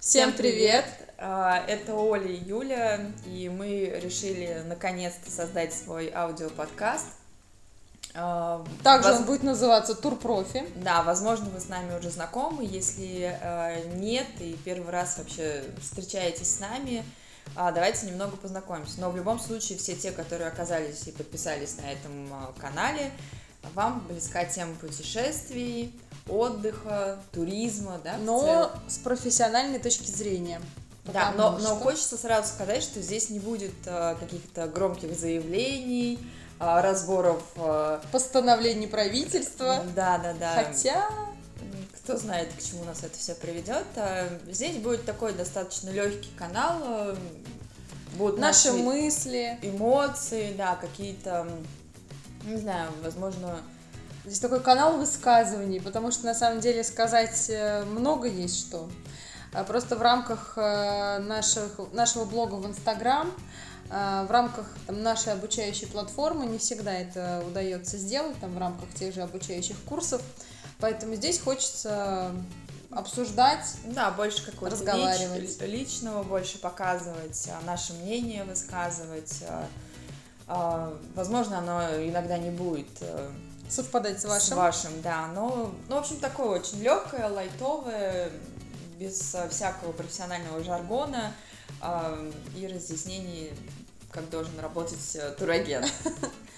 Всем привет! А, Это Оля и Юля, и мы решили наконец-то создать свой аудиоподкаст. А, Также воз- он будет называться Тур Профи. Да, возможно, вы с нами уже знакомы. Если э, нет и первый раз вообще встречаетесь с нами, а, давайте немного познакомимся. Но в любом случае, все те, которые оказались и подписались на этом канале, вам близка тема путешествий, отдыха, туризма, да? но с профессиональной точки зрения. Да, но, но что- хочется сразу сказать, что здесь не будет э, каких-то громких заявлений, э, разборов. э, Постановление правительства. да, да, да. Хотя... Кто знает, к чему нас это все приведет. А Здесь будет такой достаточно легкий канал. э, Будут Наши наши мысли. эмоции, да, какие-то, не знаю, возможно, Здесь такой канал высказываний, потому что на самом деле сказать э, много есть что. А Просто в рамках э, наших, нашего блога в Инстаграм, э, в рамках там, нашей обучающей платформы, не всегда это удается сделать, там, в рамках тех же обучающих курсов. Поэтому здесь хочется обсуждать, да, больше какого-то Разговаривать. лич- личного, больше показывать, а, наше мнение высказывать. А, Возможно, оно иногда не будет э, совпадать с вашим. С вашим, да. Но, ну, в общем, такое очень легкое, лайтовое, без а, всякого профессионального жаргона а, и разъяснений, как должен работать э, турагент.